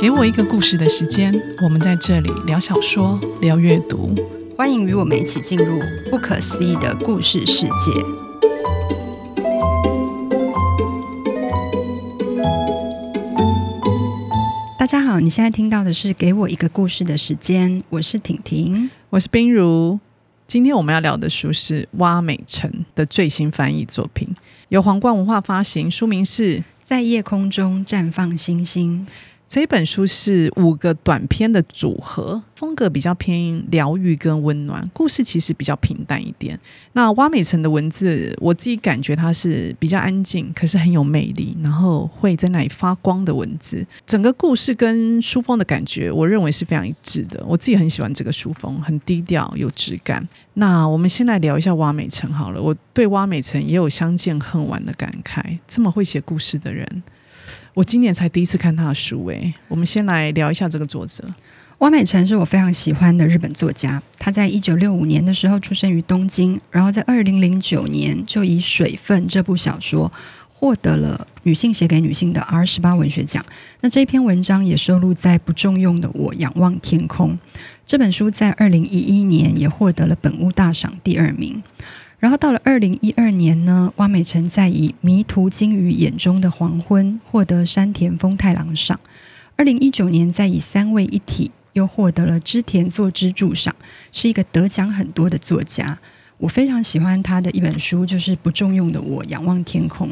给我一个故事的时间，我们在这里聊小说、聊阅读，欢迎与我们一起进入不可思议的故事世界。大家好，你现在听到的是《给我一个故事的时间》，我是婷婷，我是冰如。今天我们要聊的书是蛙美辰的最新翻译作品，由皇冠文化发行，书名是《在夜空中绽放星星》。这本书是五个短篇的组合，风格比较偏疗愈跟温暖，故事其实比较平淡一点。那蛙美辰的文字，我自己感觉它是比较安静，可是很有魅力，然后会在那里发光的文字。整个故事跟书风的感觉，我认为是非常一致的。我自己很喜欢这个书风，很低调有质感。那我们先来聊一下蛙美辰好了。我对蛙美辰也有相见恨晚的感慨，这么会写故事的人。我今年才第一次看他的书，诶，我们先来聊一下这个作者。汪美辰是我非常喜欢的日本作家，他在一九六五年的时候出生于东京，然后在二零零九年就以《水分》这部小说获得了女性写给女性的 R 十八文学奖。那这篇文章也收录在《不重用的我仰望天空》这本书，在二零一一年也获得了本屋大赏第二名。然后到了二零一二年呢，蛙美辰在以《迷途鲸鱼眼中的黄昏》获得山田丰太郎赏。二零一九年在以《三位一体》又获得了织田作之助赏，是一个得奖很多的作家。我非常喜欢他的一本书，就是《不重用的我仰望天空》，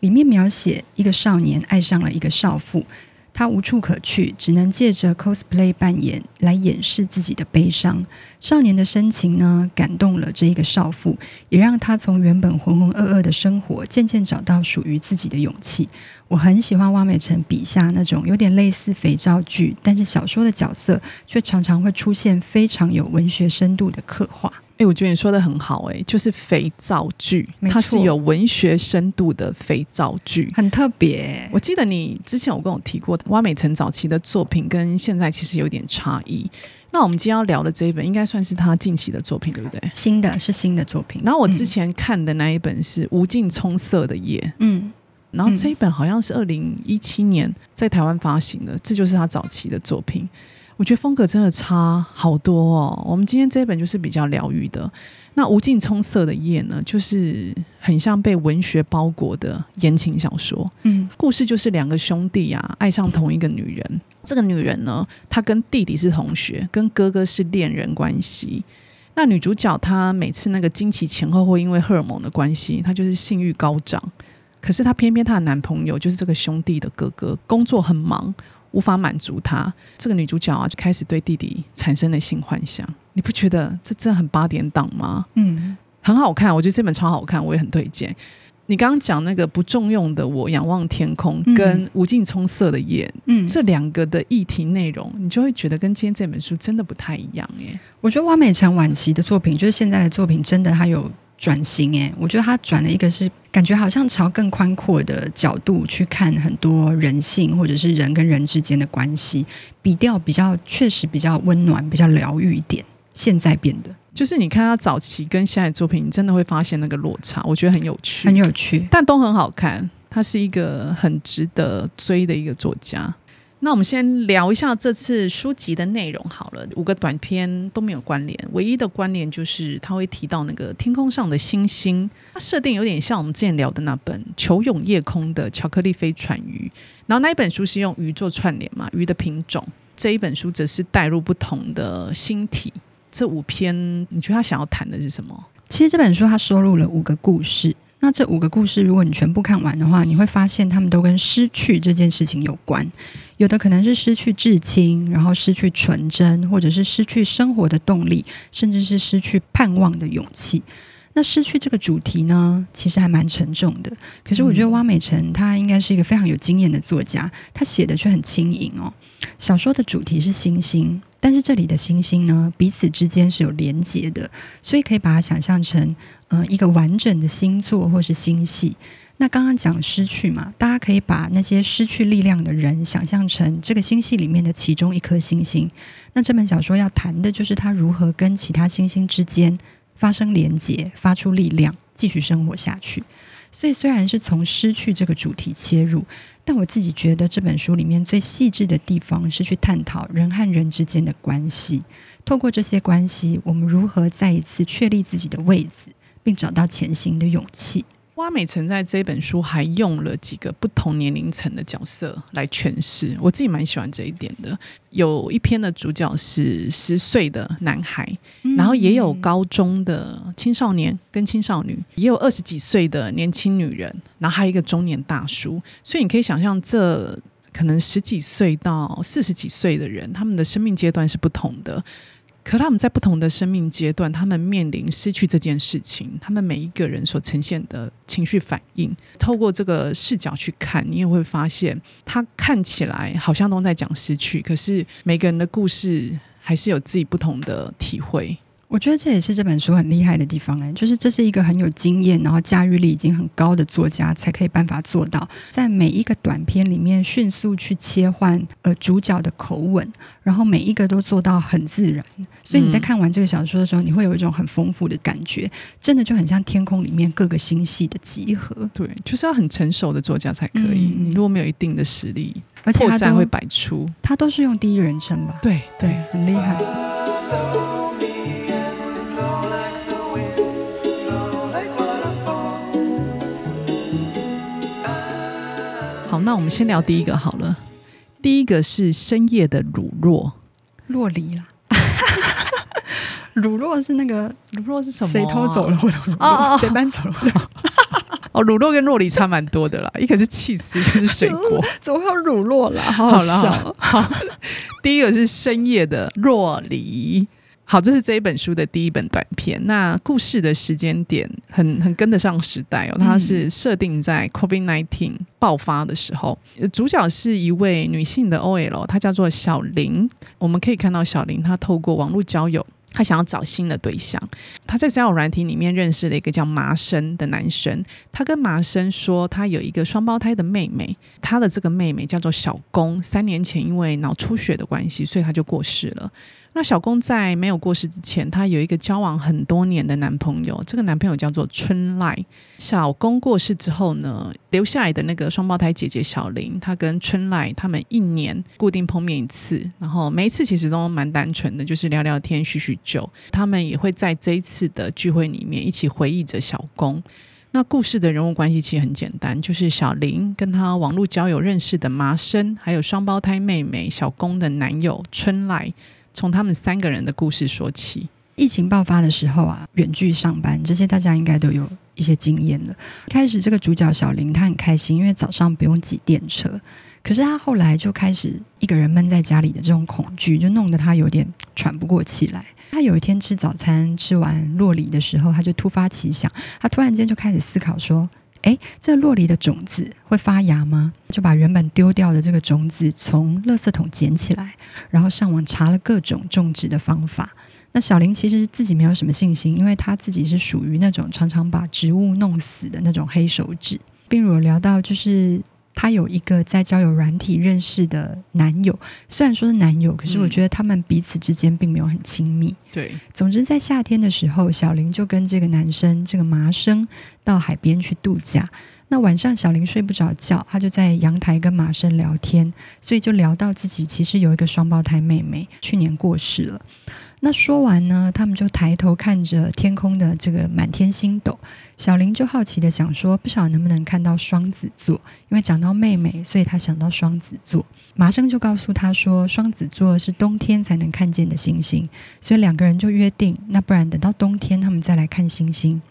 里面描写一个少年爱上了一个少妇。他无处可去，只能借着 cosplay 扮演来掩饰自己的悲伤。少年的深情呢，感动了这一个少妇，也让他从原本浑浑噩噩的生活，渐渐找到属于自己的勇气。我很喜欢汪美辰笔下那种有点类似肥皂剧，但是小说的角色却常常会出现非常有文学深度的刻画。哎，我觉得你说的很好，哎，就是肥皂剧，它是有文学深度的肥皂剧，很特别。我记得你之前有跟我提过，蛙美辰早期的作品跟现在其实有点差异。那我们今天要聊的这一本，应该算是他近期的作品，对不对？新的是新的作品。然后我之前看的那一本是《无尽葱色的夜》，嗯，然后这一本好像是二零一七年在台湾发行的，这就是他早期的作品。我觉得风格真的差好多哦。我们今天这一本就是比较疗愈的，那无尽葱色的夜呢，就是很像被文学包裹的言情小说。嗯，故事就是两个兄弟啊，爱上同一个女人。这个女人呢，她跟弟弟是同学，跟哥哥是恋人关系。那女主角她每次那个经期前后会因为荷尔蒙的关系，她就是性欲高涨。可是她偏偏她的男朋友就是这个兄弟的哥哥，工作很忙。无法满足他，这个女主角啊，就开始对弟弟产生了性幻想。你不觉得这真的很八点档吗？嗯，很好看，我觉得这本超好看，我也很推荐。你刚刚讲那个不重用的我仰望天空，跟无尽葱色的夜，嗯，这两个的议题内容，你就会觉得跟今天这本书真的不太一样耶。我觉得汪美辰晚期的作品，就是现在的作品，真的它有。转型诶，我觉得他转了一个是感觉好像朝更宽阔的角度去看很多人性或者是人跟人之间的关系，比调比较确实比较温暖，比较疗愈一点。现在变的，就是你看他早期跟现在作品，你真的会发现那个落差，我觉得很有趣，很有趣，但都很好看。他是一个很值得追的一个作家。那我们先聊一下这次书籍的内容好了。五个短篇都没有关联，唯一的关联就是他会提到那个天空上的星星。它设定有点像我们之前聊的那本《球涌夜空的巧克力飞船鱼》，然后那一本书是用鱼做串联嘛，鱼的品种。这一本书则是带入不同的星体。这五篇，你觉得他想要谈的是什么？其实这本书它收录了五个故事。那这五个故事，如果你全部看完的话，你会发现他们都跟失去这件事情有关。有的可能是失去至亲，然后失去纯真，或者是失去生活的动力，甚至是失去盼望的勇气。那失去这个主题呢，其实还蛮沉重的。可是我觉得汪美辰他应该是一个非常有经验的作家，他写的却很轻盈哦。小说的主题是星星，但是这里的星星呢，彼此之间是有连结的，所以可以把它想象成，嗯、呃，一个完整的星座或是星系。那刚刚讲失去嘛，大家可以把那些失去力量的人想象成这个星系里面的其中一颗星星。那这本小说要谈的就是他如何跟其他星星之间发生连结，发出力量，继续生活下去。所以虽然是从失去这个主题切入，但我自己觉得这本书里面最细致的地方是去探讨人和人之间的关系。透过这些关系，我们如何再一次确立自己的位置，并找到前行的勇气。蛙美曾在这本书还用了几个不同年龄层的角色来诠释，我自己蛮喜欢这一点的。有一篇的主角是十岁的男孩，然后也有高中的青少年跟青少女，也有二十几岁的年轻女人，然后还有一个中年大叔。所以你可以想象，这可能十几岁到四十几岁的人，他们的生命阶段是不同的。可他们在不同的生命阶段，他们面临失去这件事情，他们每一个人所呈现的情绪反应，透过这个视角去看，你也会发现，他看起来好像都在讲失去，可是每个人的故事还是有自己不同的体会。我觉得这也是这本书很厉害的地方哎，就是这是一个很有经验，然后驾驭力已经很高的作家才可以办法做到，在每一个短片里面迅速去切换呃主角的口吻，然后每一个都做到很自然，所以你在看完这个小说的时候，你会有一种很丰富的感觉，真的就很像天空里面各个星系的集合。对，就是要很成熟的作家才可以，嗯、你如果没有一定的实力，而且他会百出，他都是用第一人称吧？对对，很厉害。那我们先聊第一个好了。第一个是深夜的乳酪，洛梨啦。乳酪是那个乳酪是什么？谁偷走了我的乳酪？哦哦，谁搬走了？哦，乳酪跟洛梨差蛮多的啦，一个是起司，一个是水果，怎么会有乳酪啦？好好笑。好了，好，第一个是深夜的洛梨。好，这是这一本书的第一本短片。那故事的时间点很很跟得上时代哦，它是设定在 COVID-19 爆发的时候。主角是一位女性的 OL，她叫做小林。我们可以看到小林，她透过网络交友，她想要找新的对象。她在交友软体里面认识了一个叫麻生的男生。她跟麻生说，她有一个双胞胎的妹妹，她的这个妹妹叫做小公。三年前因为脑出血的关系，所以她就过世了。那小公在没有过世之前，她有一个交往很多年的男朋友，这个男朋友叫做春赖。小公过世之后呢，留下来的那个双胞胎姐姐小林，她跟春赖他们一年固定碰面一次，然后每一次其实都蛮单纯的，就是聊聊天、叙叙旧。他们也会在这一次的聚会里面一起回忆着小公。那故事的人物关系其实很简单，就是小林跟他网络交友认识的麻生，还有双胞胎妹妹小公的男友春赖。从他们三个人的故事说起。疫情爆发的时候啊，远距上班这些大家应该都有一些经验了。开始这个主角小林他很开心，因为早上不用挤电车。可是他后来就开始一个人闷在家里的这种恐惧，就弄得他有点喘不过气来。他有一天吃早餐吃完酪梨的时候，他就突发奇想，他突然间就开始思考说。哎，这落梨的种子会发芽吗？就把原本丢掉的这个种子从垃圾桶捡起来，然后上网查了各种种植的方法。那小林其实自己没有什么信心，因为他自己是属于那种常常把植物弄死的那种黑手指，并有聊到就是。他有一个在交友软体认识的男友，虽然说是男友，可是我觉得他们彼此之间并没有很亲密。对，总之在夏天的时候，小林就跟这个男生这个麻生到海边去度假。那晚上小林睡不着觉，他就在阳台跟麻生聊天，所以就聊到自己其实有一个双胞胎妹妹，去年过世了。那说完呢，他们就抬头看着天空的这个满天星斗。小林就好奇的想说，不晓得能不能看到双子座，因为讲到妹妹，所以他想到双子座。麻生就告诉他说，双子座是冬天才能看见的星星，所以两个人就约定，那不然等到冬天他们再来看星星。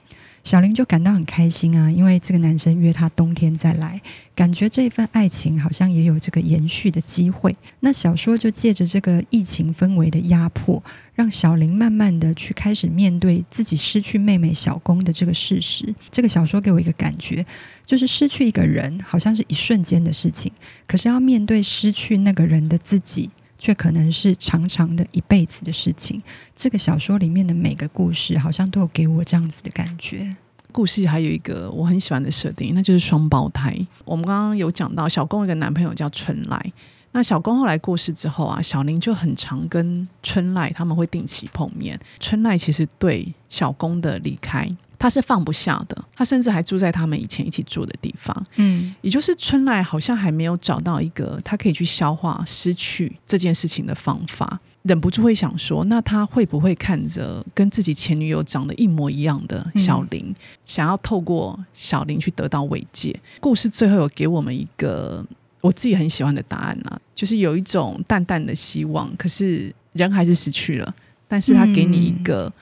小林就感到很开心啊，因为这个男生约他冬天再来，感觉这份爱情好像也有这个延续的机会。那小说就借着这个疫情氛围的压迫，让小林慢慢的去开始面对自己失去妹妹小公的这个事实。这个小说给我一个感觉，就是失去一个人好像是一瞬间的事情，可是要面对失去那个人的自己。却可能是长长的一辈子的事情。这个小说里面的每个故事，好像都有给我这样子的感觉。故事还有一个我很喜欢的设定，那就是双胞胎。我们刚刚有讲到，小公有个男朋友叫春赖。那小公后来过世之后啊，小林就很常跟春赖他们会定期碰面。春赖其实对小公的离开他是放不下的，他甚至还住在他们以前一起住的地方。嗯，也就是春来好像还没有找到一个他可以去消化失去这件事情的方法，忍不住会想说，那他会不会看着跟自己前女友长得一模一样的小林，嗯、想要透过小林去得到慰藉？故事最后有给我们一个我自己很喜欢的答案啊，就是有一种淡淡的希望，可是人还是失去了，但是他给你一个。嗯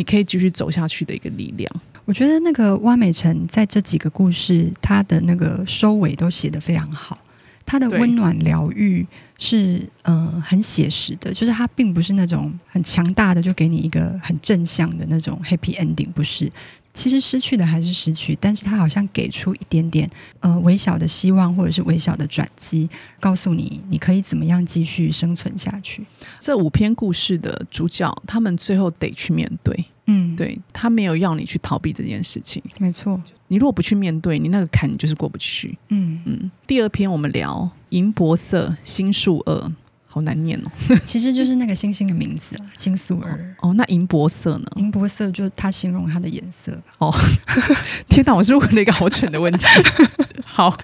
你可以继续走下去的一个力量。我觉得那个汪美辰在这几个故事，他的那个收尾都写得非常好。他的温暖疗愈是嗯、呃、很写实的，就是他并不是那种很强大的，就给你一个很正向的那种 happy ending，不是。其实失去的还是失去，但是他好像给出一点点呃微小的希望，或者是微小的转机，告诉你你可以怎么样继续生存下去。这五篇故事的主角，他们最后得去面对，嗯，对，他没有要你去逃避这件事情，没错。你如果不去面对，你那个坎你就是过不去，嗯嗯。第二篇我们聊银箔色心术二。好难念哦，其实就是那个星星的名字星宿儿。哦，那银箔色呢？银箔色就是它形容它的颜色吧。哦，天哪，我是问了一个好蠢的问题。好，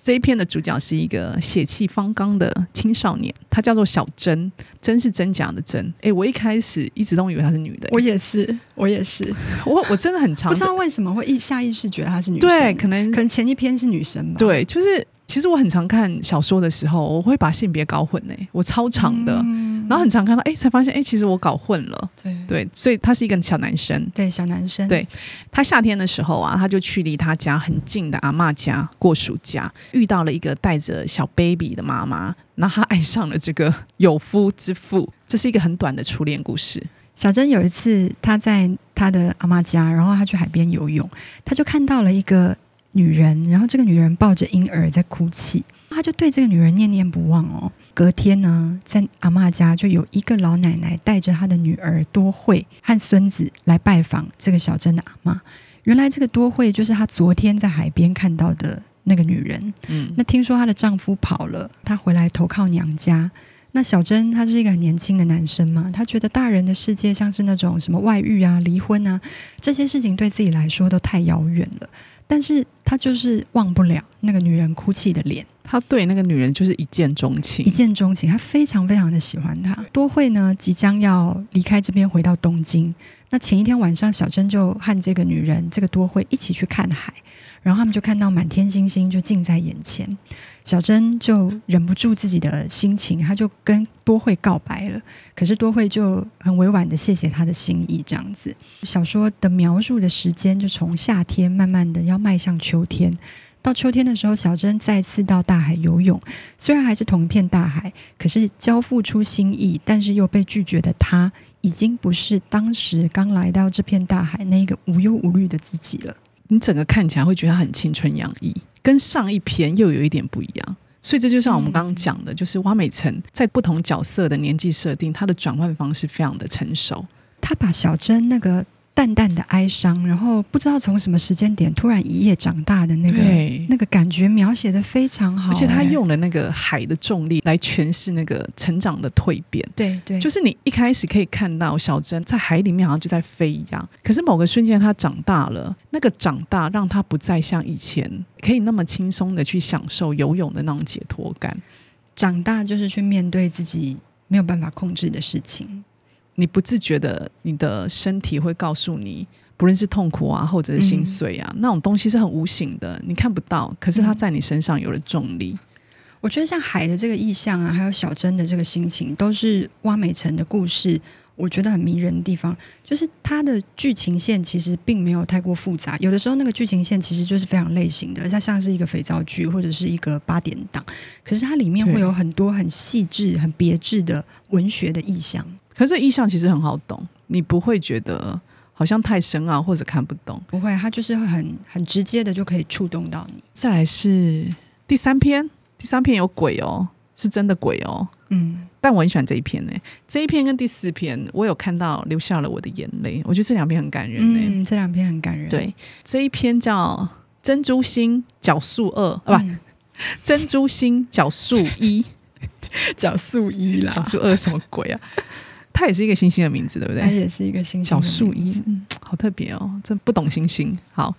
这一篇的主角是一个血气方刚的青少年，他叫做小珍，真是真假的真。哎，我一开始一直都以为她是女的，我也是，我也是，我我真的很常不知道为什么会意下意识觉得她是女生，对，可能可能前一篇是女生吧，对，就是。其实我很常看小说的时候，我会把性别搞混呢。我超常的，嗯、然后很常看到，哎，才发现，哎，其实我搞混了。对对，所以他是一个小男生。对，小男生。对，他夏天的时候啊，他就去离他家很近的阿嬷家过暑假，遇到了一个带着小 baby 的妈妈，然后他爱上了这个有夫之妇。这是一个很短的初恋故事。小珍有一次他在他的阿嬷家，然后他去海边游泳，他就看到了一个。女人，然后这个女人抱着婴儿在哭泣，他就对这个女人念念不忘哦。隔天呢，在阿嬷家就有一个老奶奶带着她的女儿多惠和孙子来拜访这个小镇的阿妈。原来这个多惠就是她昨天在海边看到的那个女人。嗯，那听说她的丈夫跑了，她回来投靠娘家。那小珍他是一个很年轻的男生嘛，他觉得大人的世界像是那种什么外遇啊、离婚啊这些事情，对自己来说都太遥远了。但是他就是忘不了那个女人哭泣的脸，他对那个女人就是一见钟情，一见钟情，他非常非常的喜欢她。多惠呢，即将要离开这边回到东京，那前一天晚上，小珍就和这个女人，这个多惠一起去看海。然后他们就看到满天星星就近在眼前，小珍就忍不住自己的心情，她就跟多惠告白了。可是多惠就很委婉的谢谢他的心意，这样子。小说的描述的时间就从夏天慢慢的要迈向秋天，到秋天的时候，小珍再次到大海游泳，虽然还是同一片大海，可是交付出心意，但是又被拒绝的她，已经不是当时刚来到这片大海那个无忧无虑的自己了。你整个看起来会觉得很青春洋溢，跟上一篇又有一点不一样。所以这就像我们刚刚讲的，就是汪美辰在不同角色的年纪设定，他的转换方式非常的成熟。他把小珍那个。淡淡的哀伤，然后不知道从什么时间点突然一夜长大的那个那个感觉描写的非常好，而且他用了那个海的重力来诠释那个成长的蜕变。对对，就是你一开始可以看到小珍在海里面好像就在飞一样，可是某个瞬间她长大了，那个长大让她不再像以前可以那么轻松的去享受游泳的那种解脱感。长大就是去面对自己没有办法控制的事情。你不自觉的，你的身体会告诉你，不论是痛苦啊，或者是心碎啊，嗯、那种东西是很无形的，你看不到，可是它在你身上有了重力。嗯、我觉得像海的这个意象啊，还有小珍的这个心情，都是挖美辰的故事。我觉得很迷人的地方，就是它的剧情线其实并没有太过复杂。有的时候那个剧情线其实就是非常类型的，它像是一个肥皂剧或者是一个八点档。可是它里面会有很多很细致、很别致的文学的意象。可是这意象其实很好懂，你不会觉得好像太深奥或者看不懂。不会，它就是会很很直接的就可以触动到你。再来是第三篇，第三篇有鬼哦，是真的鬼哦。嗯，但我很喜欢这一篇呢。这一篇跟第四篇，我有看到流下了我的眼泪。我觉得这两篇很感人呢。嗯，这两篇很感人。对，这一篇叫珍珠心角宿二，啊不，珍珠心角宿一，角宿一啦，角宿二什么鬼啊？它也是一个星星的名字，对不对？它也是一个星星。小树一，嗯，好特别哦，真不懂星星。好，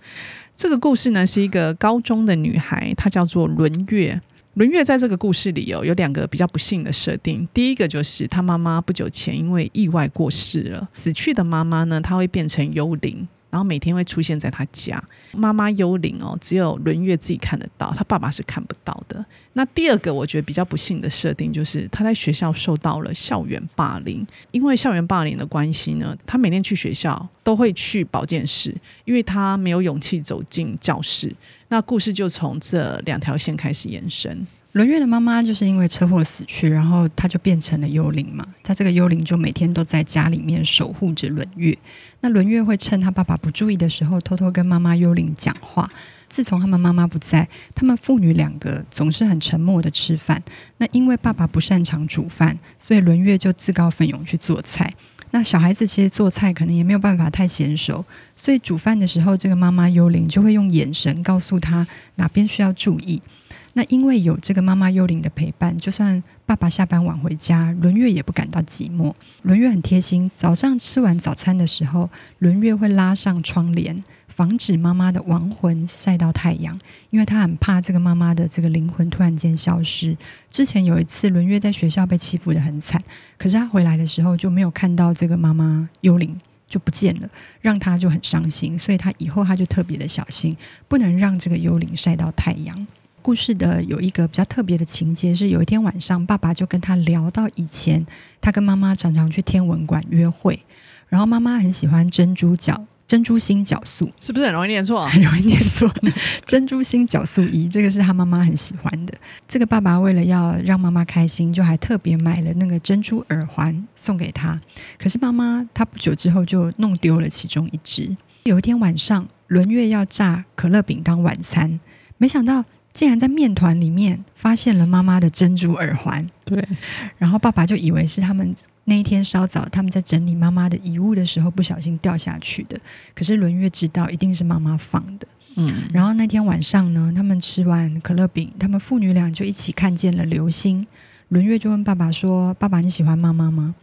这个故事呢是一个高中的女孩，她叫做轮月。轮月在这个故事里哦，有两个比较不幸的设定。第一个就是她妈妈不久前因为意外过世了，死去的妈妈呢，她会变成幽灵。然后每天会出现在他家，妈妈幽灵哦，只有伦月自己看得到，他爸爸是看不到的。那第二个我觉得比较不幸的设定就是他在学校受到了校园霸凌，因为校园霸凌的关系呢，他每天去学校都会去保健室，因为他没有勇气走进教室。那故事就从这两条线开始延伸。伦月的妈妈就是因为车祸死去，然后她就变成了幽灵嘛。她这个幽灵就每天都在家里面守护着伦月。那伦月会趁她爸爸不注意的时候，偷偷跟妈妈幽灵讲话。自从他们妈妈不在，他们父女两个总是很沉默的吃饭。那因为爸爸不擅长煮饭，所以伦月就自告奋勇去做菜。那小孩子其实做菜可能也没有办法太娴熟，所以煮饭的时候，这个妈妈幽灵就会用眼神告诉他哪边需要注意。那因为有这个妈妈幽灵的陪伴，就算爸爸下班晚回家，伦月也不感到寂寞。伦月很贴心，早上吃完早餐的时候，伦月会拉上窗帘，防止妈妈的亡魂晒到太阳，因为他很怕这个妈妈的这个灵魂突然间消失。之前有一次，伦月在学校被欺负得很惨，可是他回来的时候就没有看到这个妈妈幽灵就不见了，让他就很伤心，所以他以后他就特别的小心，不能让这个幽灵晒到太阳。故事的有一个比较特别的情节是，有一天晚上，爸爸就跟他聊到以前他跟妈妈常常去天文馆约会，然后妈妈很喜欢珍珠角珍珠星角素，是不是很容易念错？很容易念错。珍珠星角素仪，这个是他妈妈很喜欢的。这个爸爸为了要让妈妈开心，就还特别买了那个珍珠耳环送给她。可是妈妈她不久之后就弄丢了其中一只。有一天晚上，轮月要炸可乐饼当晚餐，没想到。竟然在面团里面发现了妈妈的珍珠耳环，对，然后爸爸就以为是他们那一天稍早他们在整理妈妈的遗物的时候不小心掉下去的，可是伦月知道一定是妈妈放的，嗯，然后那天晚上呢，他们吃完可乐饼，他们父女俩就一起看见了流星，伦月就问爸爸说：“爸爸，你喜欢妈妈吗？”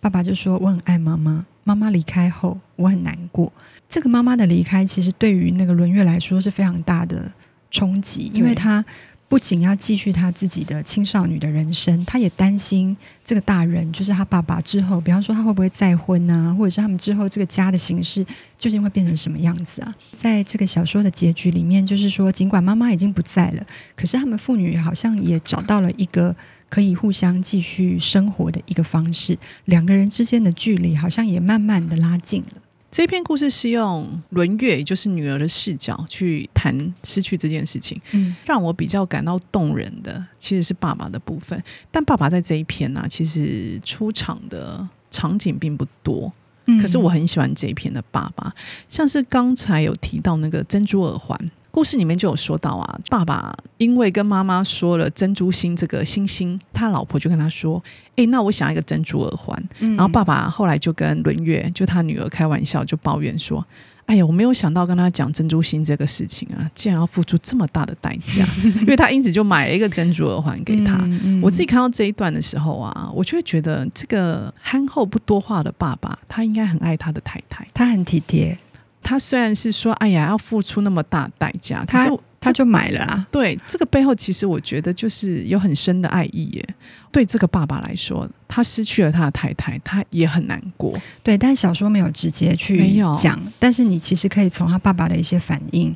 爸爸就说：“我很爱妈妈，妈妈离开后我很难过。”这个妈妈的离开其实对于那个伦月来说是非常大的。冲击，因为他不仅要继续他自己的青少女的人生，他也担心这个大人，就是他爸爸之后，比方说他会不会再婚啊，或者是他们之后这个家的形式究竟会变成什么样子啊？在这个小说的结局里面，就是说，尽管妈妈已经不在了，可是他们父女好像也找到了一个可以互相继续生活的一个方式，两个人之间的距离好像也慢慢的拉近了。这篇故事是用伦月，也就是女儿的视角去谈失去这件事情。嗯，让我比较感到动人的其实是爸爸的部分，但爸爸在这一篇呢、啊，其实出场的场景并不多。嗯，可是我很喜欢这一篇的爸爸，像是刚才有提到那个珍珠耳环。故事里面就有说到啊，爸爸因为跟妈妈说了珍珠星这个星星，他老婆就跟他说：“哎、欸，那我想要一个珍珠耳环。嗯”然后爸爸后来就跟伦月，就他女儿开玩笑，就抱怨说：“哎呀，我没有想到跟他讲珍珠星这个事情啊，竟然要付出这么大的代价。”因为他因此就买了一个珍珠耳环给他。嗯嗯、我自己看到这一段的时候啊，我就会觉得这个憨厚不多话的爸爸，他应该很爱他的太太，他很体贴。他虽然是说，哎呀，要付出那么大代价，可是他，他就买了啊。对，这个背后其实我觉得就是有很深的爱意耶。对这个爸爸来说，他失去了他的太太，他也很难过。对，但小说没有直接去讲，但是你其实可以从他爸爸的一些反应。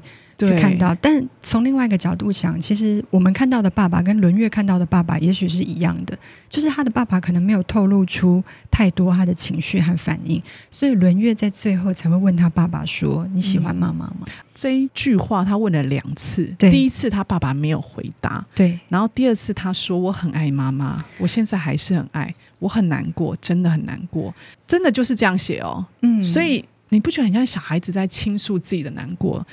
去看到，但从另外一个角度想，其实我们看到的爸爸跟伦月看到的爸爸也许是一样的，就是他的爸爸可能没有透露出太多他的情绪和反应，所以伦月在最后才会问他爸爸说：“你喜欢妈妈吗？”嗯，这一句话他问了两次，第一次他爸爸没有回答，对，然后第二次他说：“我很爱妈妈，我现在还是很爱，我很难过，真的很难过，真的就是这样写哦。”嗯，所以你不觉得很像小孩子在倾诉自己的难过？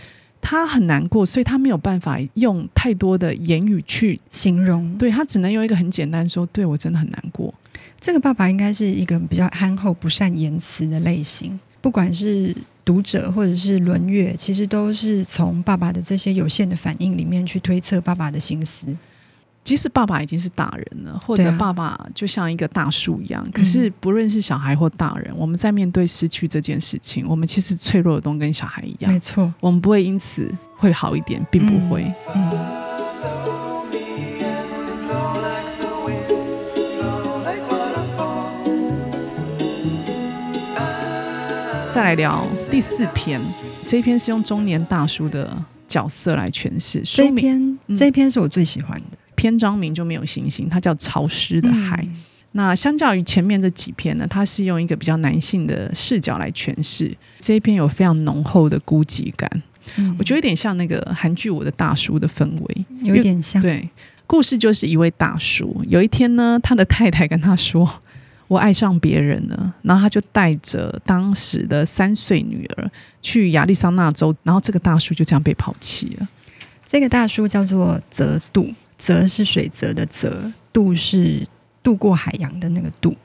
他很难过，所以他没有办法用太多的言语去形容。对，他只能用一个很简单说：“对，我真的很难过。”这个爸爸应该是一个比较憨厚、不善言辞的类型。不管是读者或者是伦月，其实都是从爸爸的这些有限的反应里面去推测爸爸的心思。即使爸爸已经是大人了，或者爸爸就像一个大树一样，可是不论是小孩或大人，我们在面对失去这件事情，我们其实脆弱的都跟小孩一样。没错，我们不会因此会好一点，并不会。嗯。再来聊第四篇，这一篇是用中年大叔的角色来诠释。这一篇，这一篇是我最喜欢的。篇章名就没有星星，它叫《潮湿的海》。嗯、那相较于前面这几篇呢，它是用一个比较男性的视角来诠释这一篇，有非常浓厚的孤寂感。嗯、我觉得有点像那个韩剧《我的大叔》的氛围，有点像。对，故事就是一位大叔，有一天呢，他的太太跟他说：“ 我爱上别人了。”然后他就带着当时的三岁女儿去亚利桑那州，然后这个大叔就这样被抛弃了。这个大叔叫做泽度。泽是水泽的泽，渡是渡过海洋的那个渡。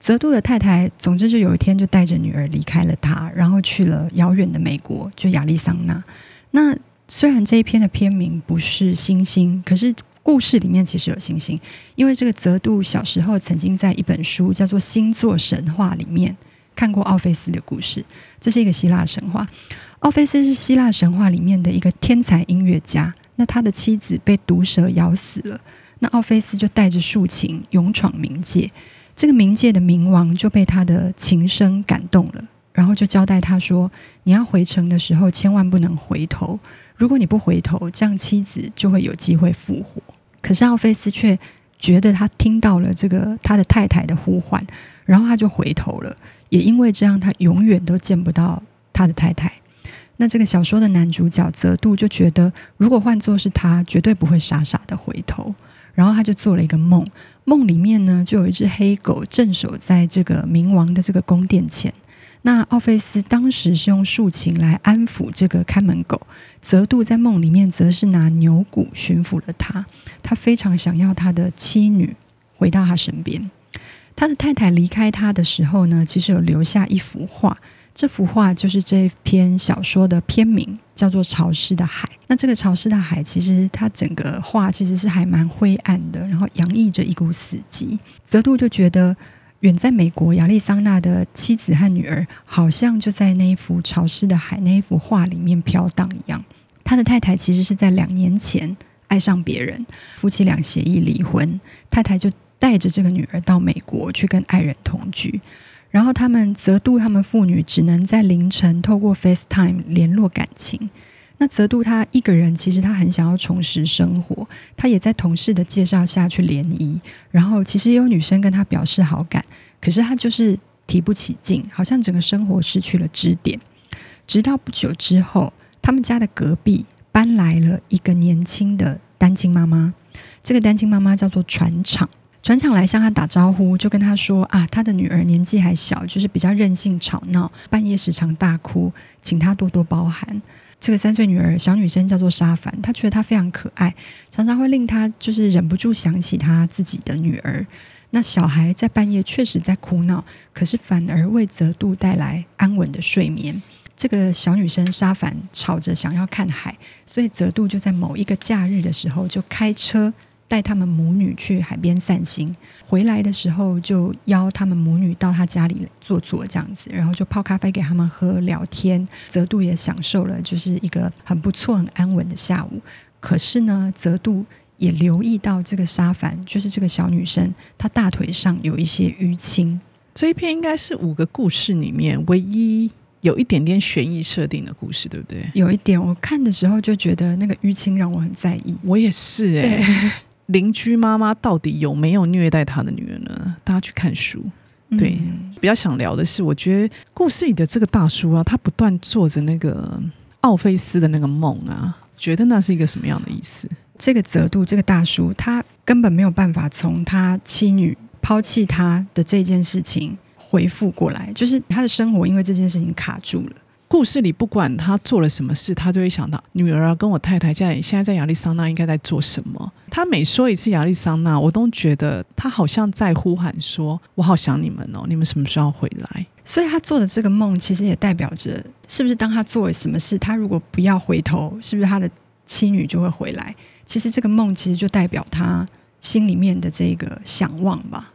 泽度的太太，总之就有一天就带着女儿离开了他，然后去了遥远的美国，就亚利桑那。那虽然这一篇的篇名不是星星，可是故事里面其实有星星，因为这个泽度小时候曾经在一本书叫做《星座神话》里面看过奥菲斯的故事。这是一个希腊神话，奥菲斯是希腊神话里面的一个天才音乐家。那他的妻子被毒蛇咬死了，那奥菲斯就带着竖琴勇闯冥界，这个冥界的冥王就被他的琴声感动了，然后就交代他说：“你要回城的时候，千万不能回头，如果你不回头，这样妻子就会有机会复活。”可是奥菲斯却觉得他听到了这个他的太太的呼唤，然后他就回头了，也因为这样，他永远都见不到他的太太。那这个小说的男主角泽度就觉得，如果换作是他，绝对不会傻傻的回头。然后他就做了一个梦，梦里面呢，就有一只黑狗镇守在这个冥王的这个宫殿前。那奥菲斯当时是用竖琴来安抚这个看门狗，泽度在梦里面则是拿牛骨驯服了他。他非常想要他的妻女回到他身边。他的太太离开他的时候呢，其实有留下一幅画。这幅画就是这篇小说的篇名，叫做《潮湿的海》。那这个潮湿的海，其实它整个画其实是还蛮灰暗的，然后洋溢着一股死寂。泽度就觉得，远在美国亚利桑那的妻子和女儿，好像就在那一幅潮湿的海那一幅画里面飘荡一样。他的太太其实是在两年前爱上别人，夫妻俩协议离婚，太太就带着这个女儿到美国去跟爱人同居。然后他们泽度他们父女只能在凌晨透过 FaceTime 联络感情。那泽度他一个人其实他很想要重拾生活，他也在同事的介绍下去联谊。然后其实也有女生跟他表示好感，可是他就是提不起劲，好像整个生活失去了支点。直到不久之后，他们家的隔壁搬来了一个年轻的单亲妈妈，这个单亲妈妈叫做船厂。船长来向他打招呼，就跟他说：“啊，他的女儿年纪还小，就是比较任性吵闹，半夜时常大哭，请他多多包涵。”这个三岁女儿小女生叫做沙凡，她觉得她非常可爱，常常会令她就是忍不住想起她自己的女儿。那小孩在半夜确实在哭闹，可是反而为泽度带来安稳的睡眠。这个小女生沙凡吵着想要看海，所以泽度就在某一个假日的时候就开车。带他们母女去海边散心，回来的时候就邀他们母女到他家里坐坐，这样子，然后就泡咖啡给他们喝，聊天。泽度也享受了，就是一个很不错、很安稳的下午。可是呢，泽度也留意到这个沙凡，就是这个小女生，她大腿上有一些淤青。这一篇应该是五个故事里面唯一有一点点悬疑设定的故事，对不对？有一点，我看的时候就觉得那个淤青让我很在意。我也是、欸，哎。邻居妈妈到底有没有虐待她的女儿呢？大家去看书。对，嗯、比较想聊的是，我觉得故事里的这个大叔啊，他不断做着那个奥菲斯的那个梦啊，觉得那是一个什么样的意思？这个泽度，这个大叔，他根本没有办法从他妻女抛弃他的这件事情回复过来，就是他的生活因为这件事情卡住了。故事里不管他做了什么事，他就会想到女儿啊，跟我太太在现在在亚利桑那应该在做什么。他每说一次亚利桑那，我都觉得他好像在呼喊说：“我好想你们哦，你们什么时候回来？”所以他做的这个梦，其实也代表着，是不是当他做了什么事，他如果不要回头，是不是他的妻女就会回来？其实这个梦其实就代表他心里面的这个想望吧。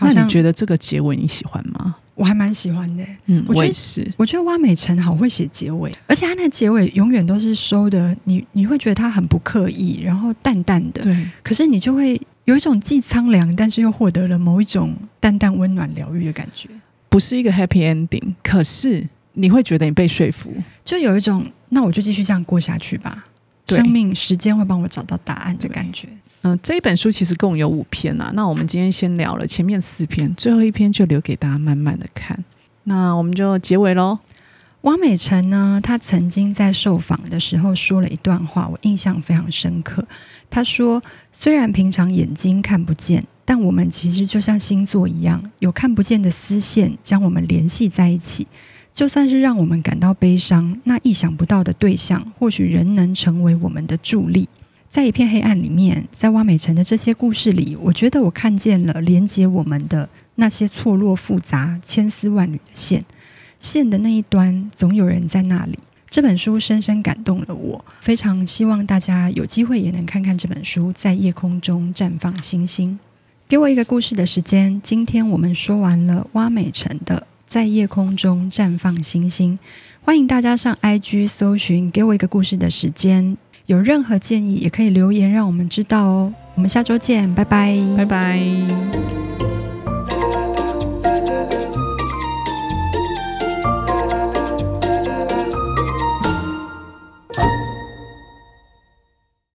那你觉得这个结尾你喜欢吗？我还蛮喜欢的。嗯，我也是。我觉得汪美辰好会写结尾，而且他那结尾永远都是收的，你你会觉得他很不刻意，然后淡淡的。对。可是你就会有一种既苍凉，但是又获得了某一种淡淡温暖疗愈的感觉。不是一个 happy ending，可是你会觉得你被说服，就有一种那我就继续这样过下去吧。生命时间会帮我找到答案的感觉。嗯、这一本书其实共有五篇啊。那我们今天先聊了前面四篇，最后一篇就留给大家慢慢的看。那我们就结尾喽。汪美辰呢，他曾经在受访的时候说了一段话，我印象非常深刻。他说：“虽然平常眼睛看不见，但我们其实就像星座一样，有看不见的丝线将我们联系在一起。”就算是让我们感到悲伤，那意想不到的对象，或许仍能成为我们的助力。在一片黑暗里面，在挖美辰的这些故事里，我觉得我看见了连接我们的那些错落复杂、千丝万缕的线。线的那一端，总有人在那里。这本书深深感动了我，非常希望大家有机会也能看看这本书。在夜空中绽放星星，给我一个故事的时间。今天我们说完了挖美辰的。在夜空中绽放星星，欢迎大家上 IG 搜寻“给我一个故事的时间”。有任何建议也可以留言让我们知道哦。我们下周见，拜拜，拜拜。